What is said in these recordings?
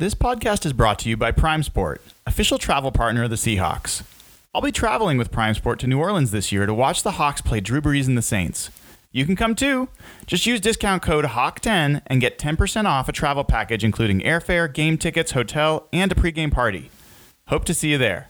This podcast is brought to you by Prime Sport, official travel partner of the Seahawks. I'll be traveling with Prime Sport to New Orleans this year to watch the Hawks play Drew Brees and the Saints. You can come too. Just use discount code HAWK10 and get 10% off a travel package including airfare, game tickets, hotel, and a pregame party. Hope to see you there.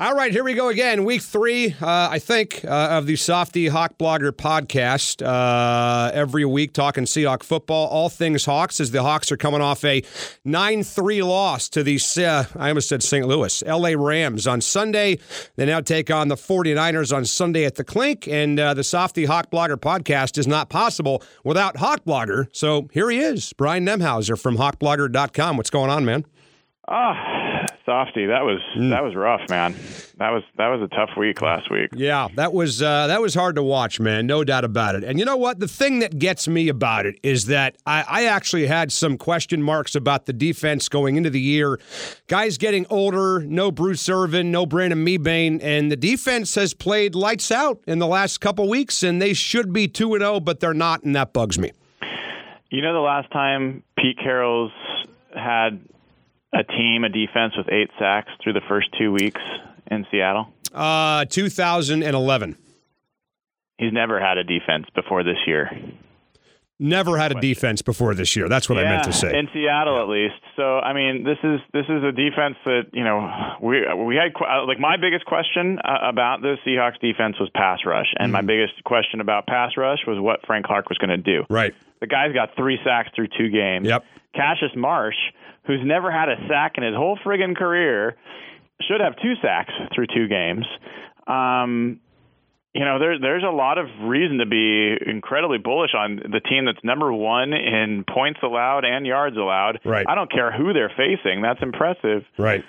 All right, here we go again. Week three, uh, I think, uh, of the Softy Hawk Blogger podcast. Uh, every week talking Seahawk football, all things Hawks, as the Hawks are coming off a 9 3 loss to the, uh, I almost said St. Louis, LA Rams on Sunday. They now take on the 49ers on Sunday at the Clink. And uh, the Softy Hawk Blogger podcast is not possible without Hawk Blogger. So here he is, Brian Nemhauser from hawkblogger.com. What's going on, man? Ah, softy. That was Mm. that was rough, man. That was that was a tough week last week. Yeah, that was uh, that was hard to watch, man. No doubt about it. And you know what? The thing that gets me about it is that I, I actually had some question marks about the defense going into the year. Guys getting older, no Bruce Irvin, no Brandon Mebane, and the defense has played lights out in the last couple weeks, and they should be two and zero, but they're not, and that bugs me. You know the last time Pete Carroll's had a team, a defense with eight sacks through the first two weeks in Seattle. Uh, 2011. He's never had a defense before this year. Never had a defense before this year. That's what I meant to say. in Seattle at least. So I mean, this is this is a defense that you know we we had uh, like my biggest question uh, about the Seahawks defense was pass rush, and Mm-hmm. my biggest question about pass rush was what Frank Clark was going to do. right. The guy's got three sacks through two games. Yep. Cassius Marsh, who's never had a sack in his whole friggin' career, should have two sacks through two games. Um, you know, there, there's a lot of reason to be incredibly bullish on the team that's number one in points allowed and yards allowed. Right. I don't care who they're facing. That's impressive. Right.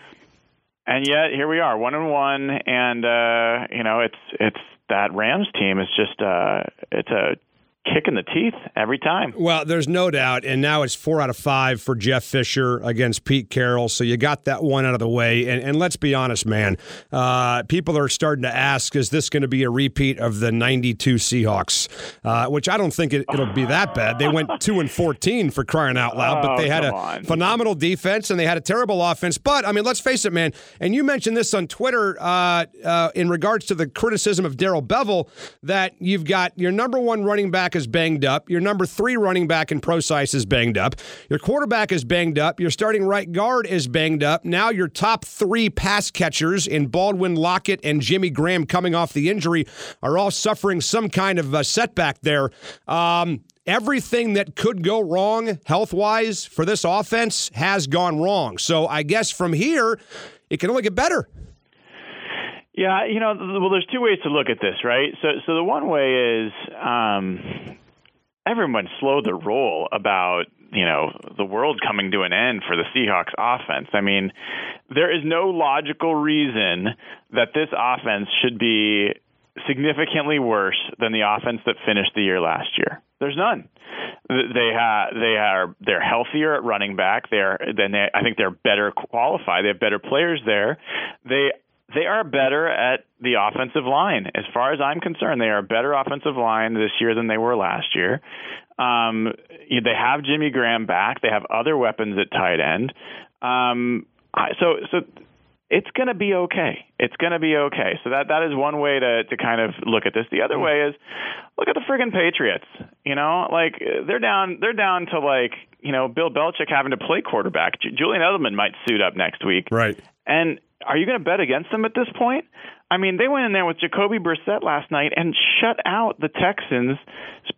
And yet here we are, one and one, and uh, you know, it's it's that Rams team is just uh, it's a kick in the teeth every time. Well, there's no doubt, and now it's four out of five for Jeff Fisher against Pete Carroll. So you got that one out of the way. And, and let's be honest, man, uh, people are starting to ask, is this going to be a repeat of the '92 Seahawks? Uh, which I don't think it, it'll be that bad. They went two and 14 for crying out loud, but Oh, they had a on. phenomenal defense and they had a terrible offense. But I mean, let's face it, man. And you mentioned this on Twitter uh, uh, in regards to the criticism of Darrell Bevell that you've got your number one running back is banged up, your number three running back in Prosise is banged up, your quarterback is banged up, your starting right guard is banged up. Now your top three pass catchers in Baldwin Lockett and Jimmy Graham coming off the injury are all suffering some kind of uh, setback there. Um, everything that could go wrong health wise for this offense has gone wrong. So I guess from here, it can only get better. Yeah, you know, well, there's two ways to look at this, right? So, so the one way is um, everyone slowed their roll about you know the world coming to an end for the Seahawks offense. I mean, there is no logical reason that this offense should be significantly worse than the offense that finished the year last year. There's none. They have they are they're healthier at running back. They're then they, I think they're better qualified. They have better players there. They they are better at the offensive line. As far as I'm concerned, they are a better offensive line this year than they were last year. Um, they have Jimmy Graham back. They have other weapons at tight end. Um, I, so so it's going to be okay. It's going to be okay. So that that is one way to to kind of look at this. The other way is look at the friggin' Patriots. You know, like they're down they're down to like you know Bill Belichick having to play quarterback. J- Julian Edelman might suit up next week. Right. And are you going to bet against them at this point? I mean, they went in there with Jacoby Brissett last night and shut out the Texans.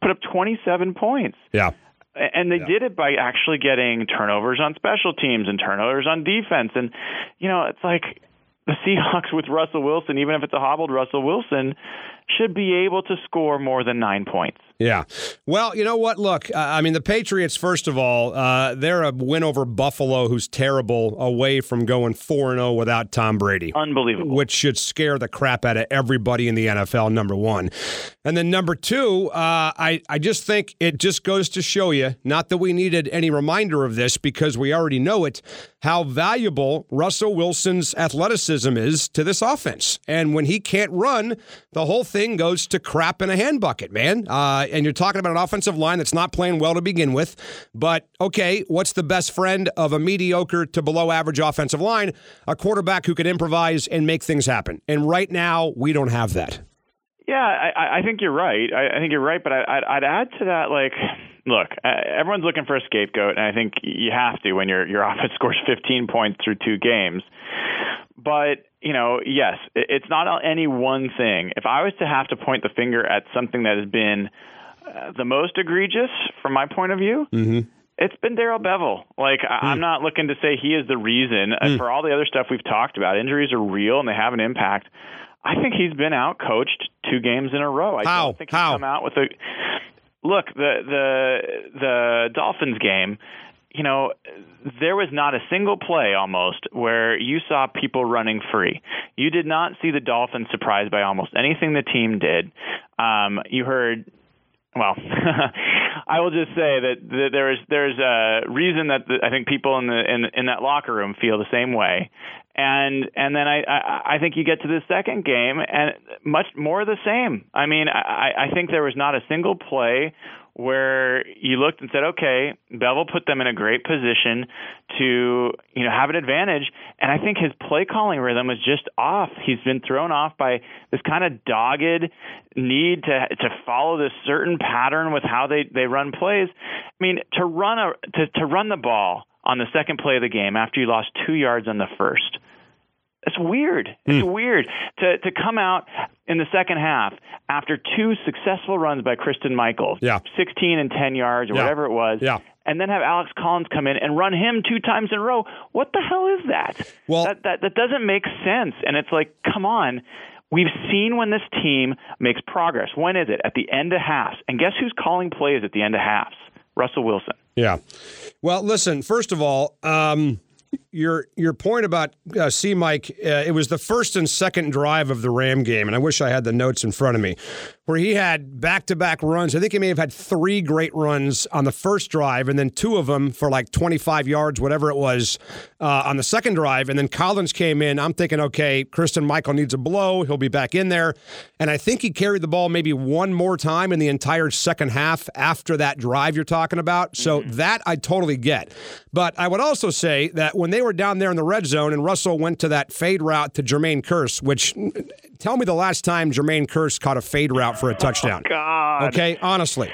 Put up 27 points. Yeah. And they did it by actually getting turnovers on special teams and turnovers on defense. And, you know, it's like the Seahawks with Russell Wilson, even if it's a hobbled Russell Wilson, should be able to score more than nine points. Yeah. Well, you know what? Look, uh, I mean, the Patriots, first of all, uh, they're a win over Buffalo, who's terrible, away from going 4 0 without Tom Brady. Unbelievable. Which should scare the crap out of everybody in the NFL, number one. And then number two, uh, I, I just think it just goes to show you, not that we needed any reminder of this because we already know it, how valuable Russell Wilson's athleticism is to this offense. And when he can't run, the whole thing goes to crap in a hand bucket, man. Uh, and you're talking about an offensive line that's not playing well to begin with. But okay, what's the best friend of a mediocre to below average offensive line? A quarterback who can improvise and make things happen. And right now, we don't have that. Yeah, I, I think you're right. I, I think you're right, but I, I'd, I'd add to that, like, look, everyone's looking for a scapegoat, and I think you have to when your your offense scores 15 points through two games. But you know, yes, it's not any one thing. If I was to have to point the finger at something that has been uh, the most egregious from my point of view. Mm-hmm. It's been Darrell Bevell. Like mm. I'm not looking to say he is the reason mm. for all the other stuff we've talked about. Injuries are real and they have an impact. I think he's been out coached two games in a row. I How? don't think he's How? come out with a look. The the the Dolphins game. You know, there was not a single play almost where you saw people running free. You did not see the Dolphins surprised by almost anything the team did. Um, you heard well, I will just say that, that there's there's a reason that the, I think people in the in in that locker room feel the same way, and and then I, I I think you get to the second game and much more the same. I mean, I I think there was not a single play where you looked and said, okay, Bevell put them in a great position to, you know, have an advantage. And I think his play calling rhythm was just off. He's been thrown off by this kind of dogged need to to follow this certain pattern with how they they run plays. I mean, to run a to to run the ball on the second play of the game after you lost 2 yards on the first it's weird. It's mm. weird to to come out in the second half after two successful runs by Christine Michael, yeah. 16 and 10 yards or yeah. whatever it was, yeah. and then have Alex Collins come in and run him two times in a row. What the hell is that? Well, that that, that doesn't make sense. And it's like, come on. We've seen when this team makes progress. When is it? At the end of halves. And guess who's calling plays at the end of halves? Russell Wilson. Yeah. Well, listen, first of all, um, your your point about uh, C Mike, uh, it was the first and second drive of the Ram game, and I wish I had the notes in front of me, where he had back to back runs. I think he may have had three great runs on the first drive, and then two of them for like 25 yards, whatever it was, uh, on the second drive. And then Collins came in. I'm thinking, okay, Christine Michael needs a blow. He'll be back in there. And I think he carried the ball maybe one more time in the entire second half after that drive you're talking about. So mm-hmm. that I totally get. But I would also say that when they were down there in the red zone and Russell went to that fade route to Jermaine Kearse, which tell me the last time Jermaine Kearse caught a fade route for a touchdown. Oh, God. Okay, honestly.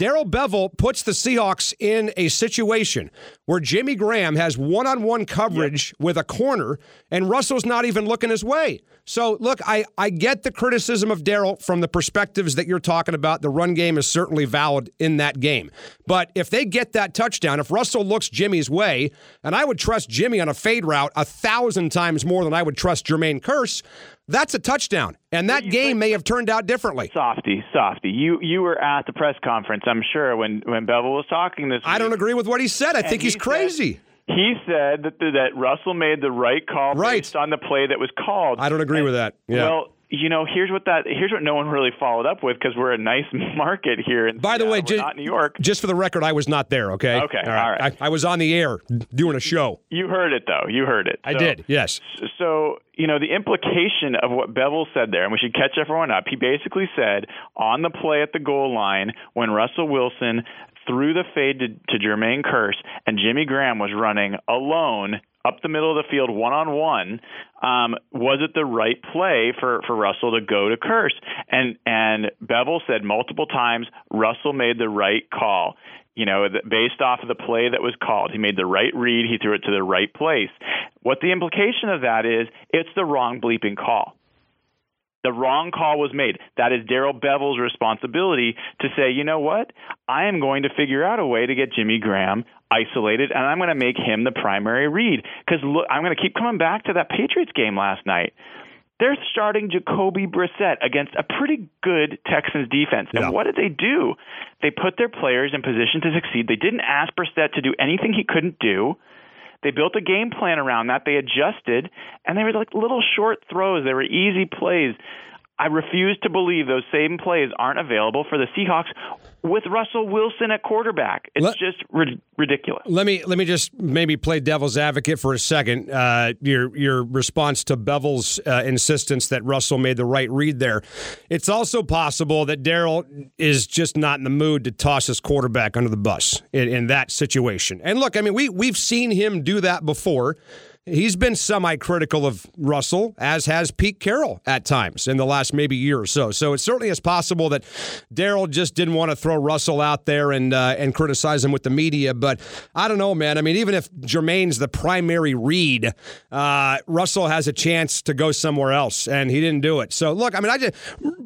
Darrell Bevell puts the Seahawks in a situation where Jimmy Graham has one on one coverage yep. with a corner, and Russell's not even looking his way. So, look, I, I get the criticism of Darrell from the perspectives that you're talking about. The run game is certainly valid in that game. But if they get that touchdown, if Russell looks Jimmy's way, and I would trust Jimmy on a fade route a thousand times more than I would trust Jermaine Kearse, that's a touchdown, and that game may have turned out differently. Softy, softy. You you were at the press conference, I'm sure, when when Bevell was talking this. I don't agree with what he said. I think he's he crazy. Said, he said that that Russell made the right call right. based on the play that was called. I don't agree and, with that. Yeah. Well, you know, here's what that here's what no one really followed up with because we're a nice market here. In By the way, just, not New York. Just for the record, I was not there. Okay. Okay. All right. All right. I, I, was on the air doing a show. You heard it though. You heard it. I did. Yes. So you know the implication of what Bevell said there, and we should catch everyone up. He basically said on the play at the goal line when Russell Wilson threw the fade to, to Jermaine Kearse and Jimmy Graham was running alone up the middle of the field one on one, was it the right play for, for Russell to go to Kearse? And and Bevell said multiple times Russell made the right call. You know, based off of the play that was called, he made the right read. He threw it to the right place. What the implication of that is, it's the wrong bleeping call. The wrong call was made. That is Darrell Bevell's responsibility to say, you know what? I am going to figure out a way to get Jimmy Graham isolated, and I'm going to make him the primary read. Because look, I'm going to keep coming back to that Patriots game last night. They're starting Jacoby Brissett against a pretty good Texans defense. And yeah. what did they do? They put their players in position to succeed. They didn't ask Brissett to do anything he couldn't do. They built a game plan around that. They adjusted, and they were like little short throws. They were easy plays. I refuse to believe those same plays aren't available for the Seahawks with Russell Wilson at quarterback. It's Let- just rid- ridiculous. Let me let me just maybe play devil's advocate for a second. Uh, your your response to Bevell's uh, insistence that Russell made the right read there. It's also possible that Darrell is just not in the mood to toss his quarterback under the bus in, in that situation. And look, I mean, we we've seen him do that before. He's been semi critical of Russell, as has Pete Carroll at times in the last maybe year or so. So it certainly is possible that Darrell just didn't want to throw Russell out there and uh, and criticize him with the media. But I don't know, man. I mean, even if Jermaine's the primary read, uh, Russell has a chance to go somewhere else, and he didn't do it. So look, I mean, I just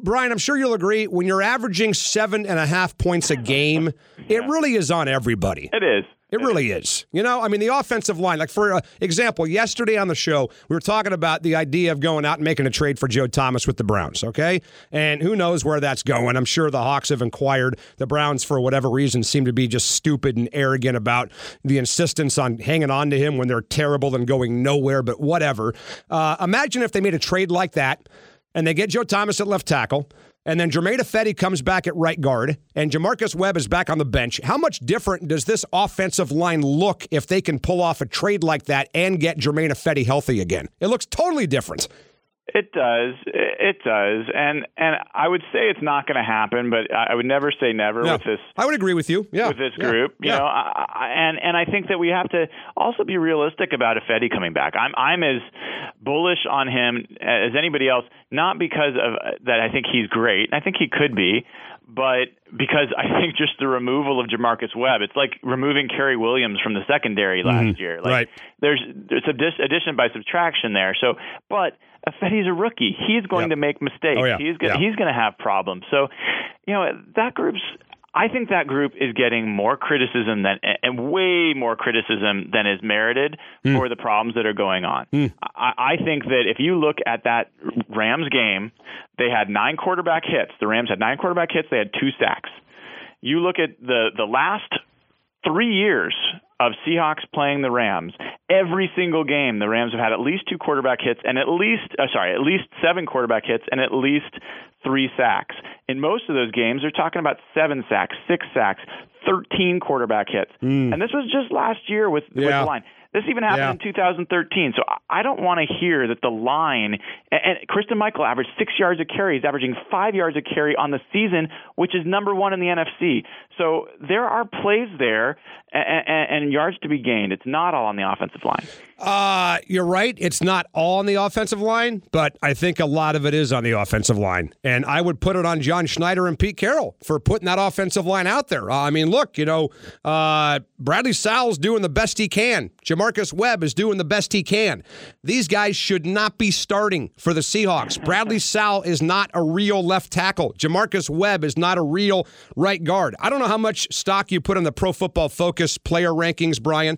Brian, I'm sure you'll agree when you're averaging seven and a half points a game, it really is on everybody. It is. It really is. You know, I mean, the offensive line, like for uh, example, yesterday on the show, we were talking about the idea of going out and making a trade for Joe Thomas with the Browns, okay? And who knows where that's going. I'm sure the Hawks have inquired. The Browns, for whatever reason, seem to be just stupid and arrogant about the insistence on hanging on to him when they're terrible and going nowhere, but whatever. Uh, imagine if they made a trade like that and they get Joe Thomas at left tackle. And then Germain Ifedi comes back at right guard, and J'Marcus Webb is back on the bench. How much different does this offensive line look if they can pull off a trade like that and get Germain Ifedi healthy again? It looks totally different. It does. It does. And and I would say it's not going to happen, but I would never say never with this I would agree with you. Yeah, with this yeah, group. You yeah. know, I, I, and and I think that we have to also be realistic about Ifedi coming back. I'm I'm as bullish on him as anybody else, not because of that. I think he's great. I think he could be. But because I think just the removal of J'Marcus Webb, it's like removing Cary Williams from the secondary last mm-hmm. year. Like. Right. there's there's addi- addition by subtraction there. So, but Ifedi's a rookie. He's going Yep. to make mistakes. Oh, yeah. He's going Yeah. he's going to have problems. So, you know, that group's. I think that group is getting more criticism than and way more criticism than is merited Hmm. for the problems that are going on. I, I think that if you look at that Rams game, they had nine quarterback hits. The Rams had nine quarterback hits. They had two sacks. You look at the the last three years of Seahawks playing the Rams, every single game the Rams have had at least two quarterback hits and at least uh, sorry, at least seven quarterback hits and at least three sacks. In most of those games, they're talking about seven sacks, six sacks, thirteen quarterback hits, and this was just last year with, with the line. This even happened Yeah. in 2013. So I- don't want to hear that the line and, and Christine Michael averaged six yards of carry. He's averaging five yards of carry on the season, which is number one in the NFC. So there are plays there and, and, and yards to be gained. It's not all on the offensive line. Uh, you're right. It's not all on the offensive line, but I think a lot of it is on the offensive line. And I would put it on John Schneider and Pete Carroll for putting that offensive line out there. Uh, I mean, look, you know, uh, Bradley Sowell's doing the best he can. J'Marcus Webb is doing the best he can. These guys should not be starting for the Seahawks. Bradley Sowell is not a real left tackle. J'Marcus Webb is not a real right guard. I don't know how much stock you put on the Pro Football Focus player rankings, Brian,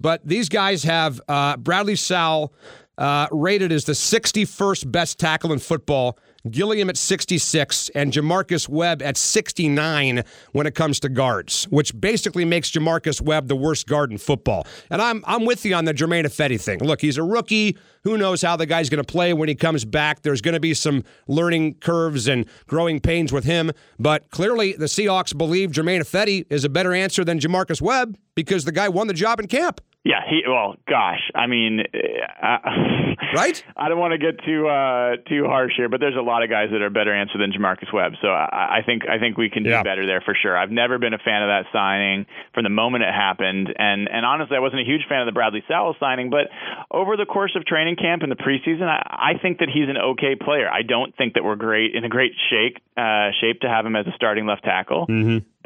but these guys have uh, Bradley Sowell uh, rated as the 61st best tackle in football. Gilliam at 66 and J'Marcus Webb at 69 when it comes to guards, which basically makes J'Marcus Webb the worst guard in football. And I'm I'm with you on the Germain Ifedi thing. Look, he's a rookie. Who knows how the guy's going to play when he comes back? There's going to be some learning curves and growing pains with him. But clearly, the Seahawks believe Germain Ifedi is a better answer than J'Marcus Webb because the guy won the job in camp. Yeah, he. Well, gosh, I mean, uh, Right? I don't want to get too uh, too harsh here, but there's a lot of guys that are better answer than J'Marcus Webb. So I, I think I think we can do Yeah. better there for sure. I've never been a fan of that signing from the moment it happened, and and honestly, I wasn't a huge fan of the Bradley Sowell signing. But over the course of training camp and the preseason, I, I think that he's an okay player. I don't think that we're great in a great shape uh, shape to have him as a starting left tackle.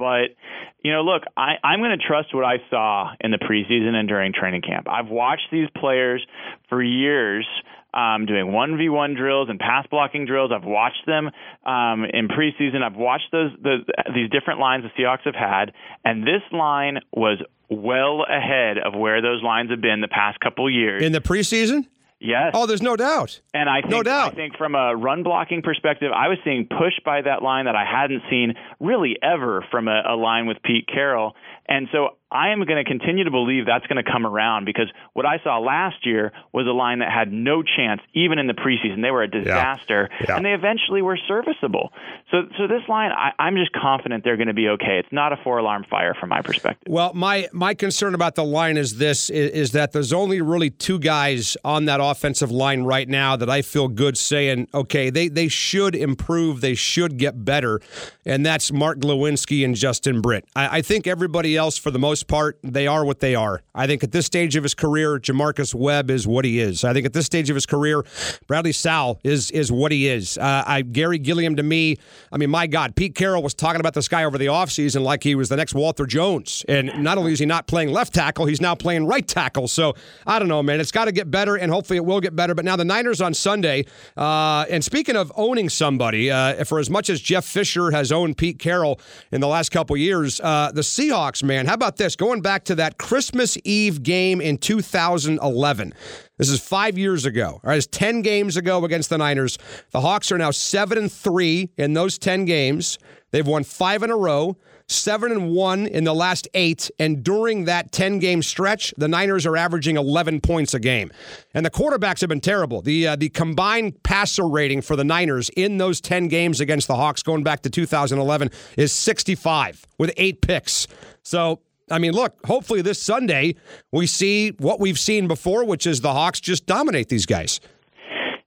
But you know, look, I, I'm going to trust what I saw in the preseason and during training camp. I've watched these players for years. Um, doing one v one drills and pass blocking drills. I've watched them um, in preseason. I've watched those the, these different lines the Seahawks have had, and this line was well ahead of where those lines have been the past couple years. In the preseason? Yes. Oh, there's no doubt. And I think, No doubt. I think from a run blocking perspective, I was seeing push by that line that I hadn't seen really ever from a, a line with Pete Carroll. And so I am going to continue to believe that's going to come around because what I saw last year was a line that had no chance, even in the preseason. They were a disaster, yeah. Yeah. and they eventually were serviceable. So, so this line, I, I'm just confident they're going to be okay. It's not a four alarm fire from my perspective. Well, my my concern about the line is this: is, is that there's only really two guys on that offensive line right now that I feel good saying, okay, they they should improve, they should get better, and that's Mark Glowinski and Justin Britt. I, I think everybody else, for the most part, they are what they are. I think at this stage of his career, J'Marcus Webb is what he is. I think at this stage of his career, Bradley Sowell is is what he is. Uh, I Garry Gilliam to me, I mean, my God, Pete Carroll was talking about this guy over the offseason like he was the next Walter Jones. And not only is he not playing left tackle, he's now playing right tackle. So I don't know, man. It's got to get better, and hopefully it will get better. But now the Niners on Sunday, uh, and speaking of owning somebody, uh, for as much as Jeff Fisher has owned Pete Carroll in the last couple years, uh, the Seahawks, man, how about this? Going back to that Christmas Eve game in 2011. This is five years ago. Right, it's ten games ago against the Niners. The Hawks are now seven and three in those ten games. They've won five in a row, seven and one in the last eight, and during that ten game stretch, the Niners are averaging eleven points a game. And the quarterbacks have been terrible. The uh, the combined passer rating for the Niners in those ten games against the Hawks, going back to 2011, is 65 with eight picks. So I mean, look, hopefully this Sunday we see what we've seen before, which is the Hawks just dominate these guys.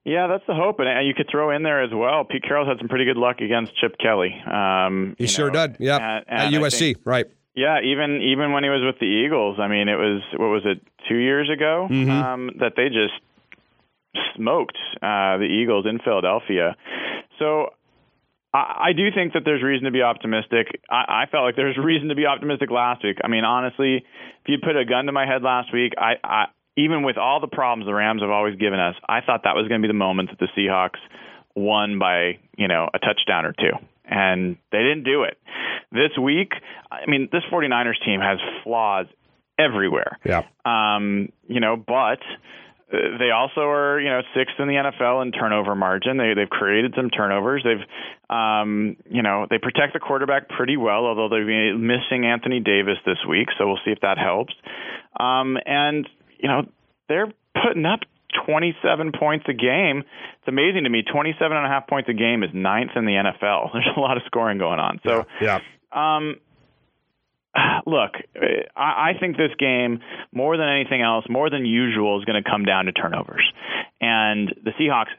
Yeah, that's the hope, and you could throw in there as well. Pete Carroll's had some pretty good luck against Chip Kelly. Um, he sure know, did. Yeah, at, at USC, think, right? Yeah, even even when he was with the Eagles, I mean, it was what was it two years ago mm-hmm. um, that they just smoked uh, the Eagles in Philadelphia. So I, I do think that there's reason to be optimistic. I, I felt like there was reason to be optimistic last week. I mean, honestly, if you'd put a gun to my head last week, I, I even with all the problems the Rams have always given us, I thought that was going to be the moment that the Seahawks won by you know a touchdown or two and they didn't do it. This week, I mean, this 49ers team has flaws everywhere. Yeah. Um, you know, but they also are, you know, sixth in the NFL in turnover margin. They they've created some turnovers. They've, um, you know, they protect the quarterback pretty well, although they're missing Anthony Davis this week, so we'll see if that helps. Um, and you know, they're putting up 27 points a game. It's amazing to me. 27 and a half points a game is ninth in the NFL. There's a lot of scoring going on. So, yeah. Um, look, I think this game, more than anything else, more than usual, is going to come down to turnovers. And the Seahawks,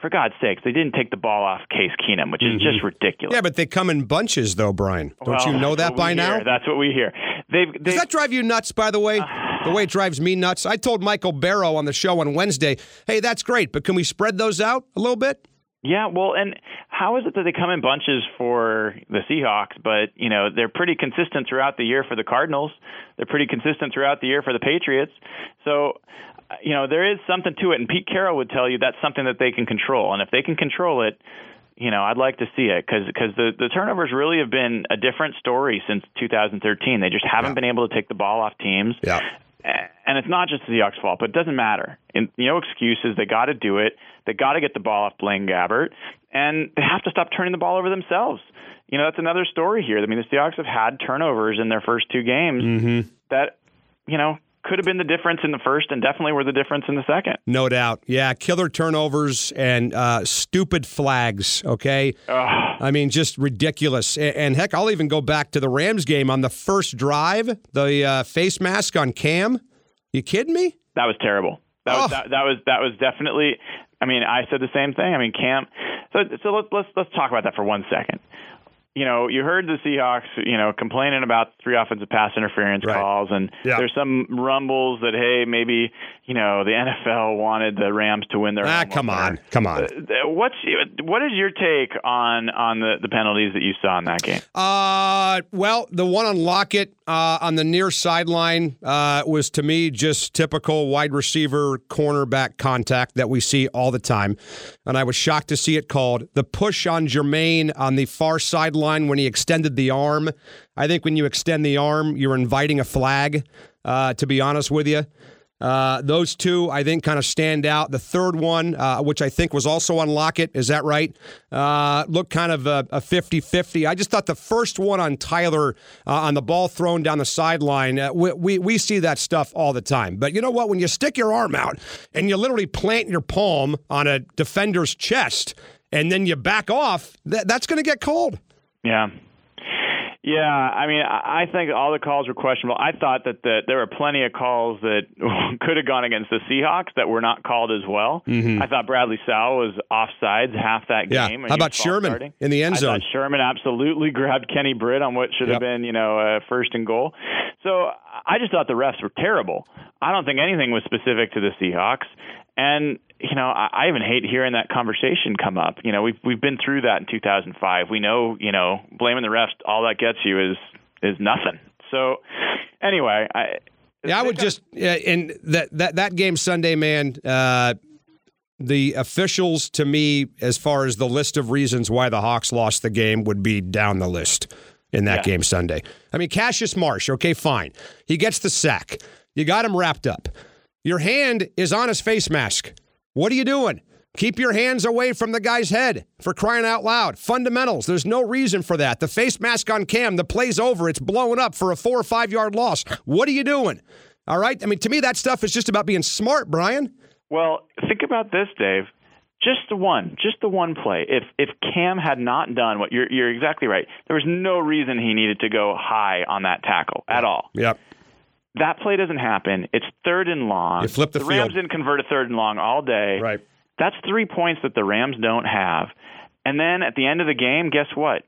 for God's sakes, they didn't take the ball off Case Keenum, which is mm-hmm. just ridiculous. Yeah, but they come in bunches, though, Brian. Don't well, you know that by now? That's what we hear. They've, they've, Does that drive you nuts, by the way? The way it drives me nuts. I told Michael Barrow on the show on Wednesday, hey, that's great, but can we spread those out a little bit? Yeah, well, and how is it that they come in bunches for the Seahawks, but you know they're pretty consistent throughout the year for the Cardinals. They're pretty consistent throughout the year for the Patriots. So, you know, there is something to it, and Pete Carroll would tell you that's something that they can control, and if they can control it, you know, I'd like to see it because because the the turnovers really have been a different story since 2013. They just haven't yeah. been able to take the ball off teams. Yeah and it's not just the Seahawks' fault, but it doesn't matter. And, no excuses. They got to do it. They got to get the ball off Blaine Gabbert, and they have to stop turning the ball over themselves. You know, that's another story here. I mean, the Seahawks have had turnovers in their first two games mm-hmm. that, you know, could have been the difference in the first and definitely were the difference in the second. No doubt. Yeah, killer turnovers and uh, stupid flags, okay? Ugh. I mean, just ridiculous. And, and, heck, I'll even go back to the Rams game on the first drive, the uh, face mask on Kam. You kidding me? That was terrible. That was oh. that, that was that was definitely I mean, I said the same thing. I mean, Kam so so let's let's let's talk about that for one second you know, you heard the Seahawks, you know, complaining about three offensive pass interference right. calls, and yeah. there's some rumbles that hey, maybe you know the NFL wanted the Rams to win their. Ah, come on, come on. Uh, what's what is your take on on the the penalties that you saw in that game? Uh, well, the one on Lockett uh, on the near sideline uh, was to me just typical wide receiver cornerback contact that we see all the time, and I was shocked to see it called. The push on Jermaine on the far sideline when he extended the arm. I think when you extend the arm, you're inviting a flag, uh, to be honest with you. Uh, those two, I think, kind of stand out. The third one, uh, which I think was also on Lockett, is that right? Uh, looked kind of a 50 50. I just thought the first one on Tyler uh, on the ball thrown down the sideline, uh, we, we, we see that stuff all the time. But you know what? When you stick your arm out and you literally plant your palm on a defender's chest and then you back off, that, that's going to get called. Yeah. Yeah, I mean, I think all the calls were questionable. I thought that the, there were plenty of calls that could have gone against the Seahawks that were not called as well. Mm-hmm. I thought Bradley Sowell was offsides half that game. Yeah. How about Sherman starting. in the end zone? Sherman absolutely grabbed Kenny Britt on what should yep. have been, you know, uh, first and goal. So I just thought the refs were terrible. I don't think anything was specific to the Seahawks. And you know, I, I even hate hearing that conversation come up. You know, we've we've been through that in 2005. We know, you know, blaming the refs, all that gets you is is nothing. So, anyway, I. Yeah, I would just in that that that game Sunday, man. Uh, the officials, to me, as far as the list of reasons why the Hawks lost the game, would be down the list in that yeah. game Sunday. I mean, Cassius Marsh, okay, fine. He gets the sack. You got him wrapped up. Your hand is on his face mask. What are you doing? Keep your hands away from the guy's head for crying out loud. Fundamentals. There's no reason for that. The face mask on Kam, the play's over. It's blowing up for a four or five yard loss. What are you doing? All right. I mean, to me, that stuff is just about being smart, Brian. Well, think about this, Dave. Just the one, just the one play. If if Kam had not done what you're you're exactly right. There was no reason he needed to go high on that tackle at all. Yep. That play doesn't happen. It's third and long. You flip the, the field. Rams didn't convert a third and long all day. Right. That's three points that the Rams don't have. And then at the end of the game, guess what?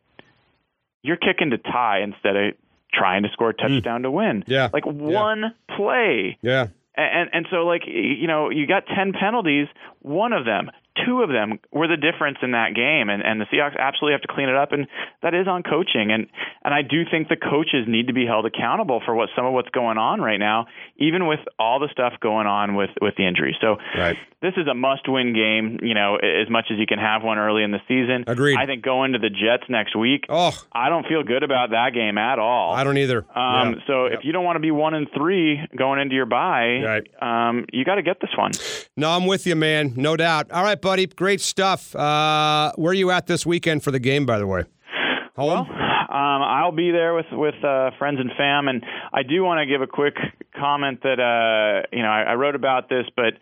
You're kicking to tie instead of trying to score a hmm. touchdown mm. to win. Yeah. Like one yeah. play. Yeah. And and so like you know you got ten penalties. One of them, two of them were the difference in that game, and and the Seahawks absolutely have to clean it up, and that is on coaching. And and I do think the coaches need to be held accountable for what some of what's going on right now, even with all the stuff going on with with the injury. So right. this is a must-win game. You know, as much as you can have one early in the season. Agreed. I think going to the Jets next week. Oh, I don't feel good about that game at all. I don't either. Um, yeah. So yep. if you don't want to be one and three going into your bye, right. um, you got to get this one. No, I'm with you, man. No doubt. All right, buddy. Great stuff. Uh, where are you at this weekend for the game, by the way? Home? Well, um, I'll be there with with uh, friends and fam, and I do want to give a quick comment that uh, you know I, I wrote about this, but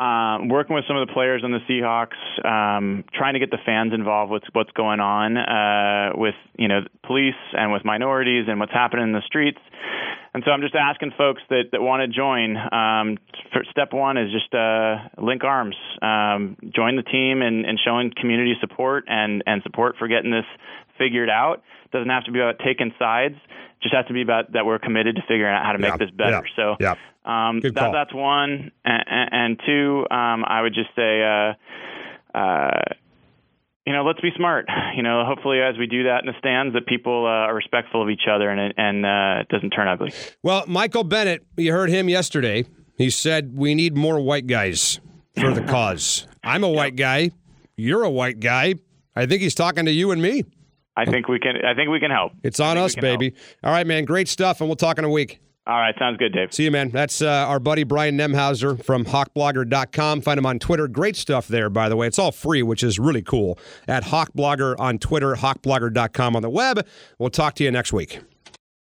um, working with some of the players on the Seahawks, um, trying to get the fans involved with what's going on uh, with you know police and with minorities and what's happening in the streets. And so I'm just asking folks that, that want to join. Um, step one is just uh, link arms, um, join the team, and, and showing community support and, and support for getting this figured out. It Doesn't have to be about taking sides. It Just has to be about that we're committed to figuring out how to make yeah, this better. Yeah, so yeah. Um, that, that's one, and, and two, um, I would just say. Uh, uh, you know, let's be smart. You know, hopefully as we do that in the stands, that people uh, are respectful of each other and and uh, it doesn't turn ugly. Well, Michael Bennett, you heard him yesterday. He said we need more white guys for the cause. I'm a white guy. You're a white guy. I think he's talking to you and me. I think we can. I think we can help. It's on us, baby. Help. All right, man. Great stuff, and we'll talk in a week. All right, sounds good, Dave. See you, man. That's uh, our buddy Brian Nemhauser from hawkblogger.com. Find him on Twitter. Great stuff there, by the way. It's all free, which is really cool. At hawkblogger on Twitter, hawkblogger.com on the web. We'll talk to you next week.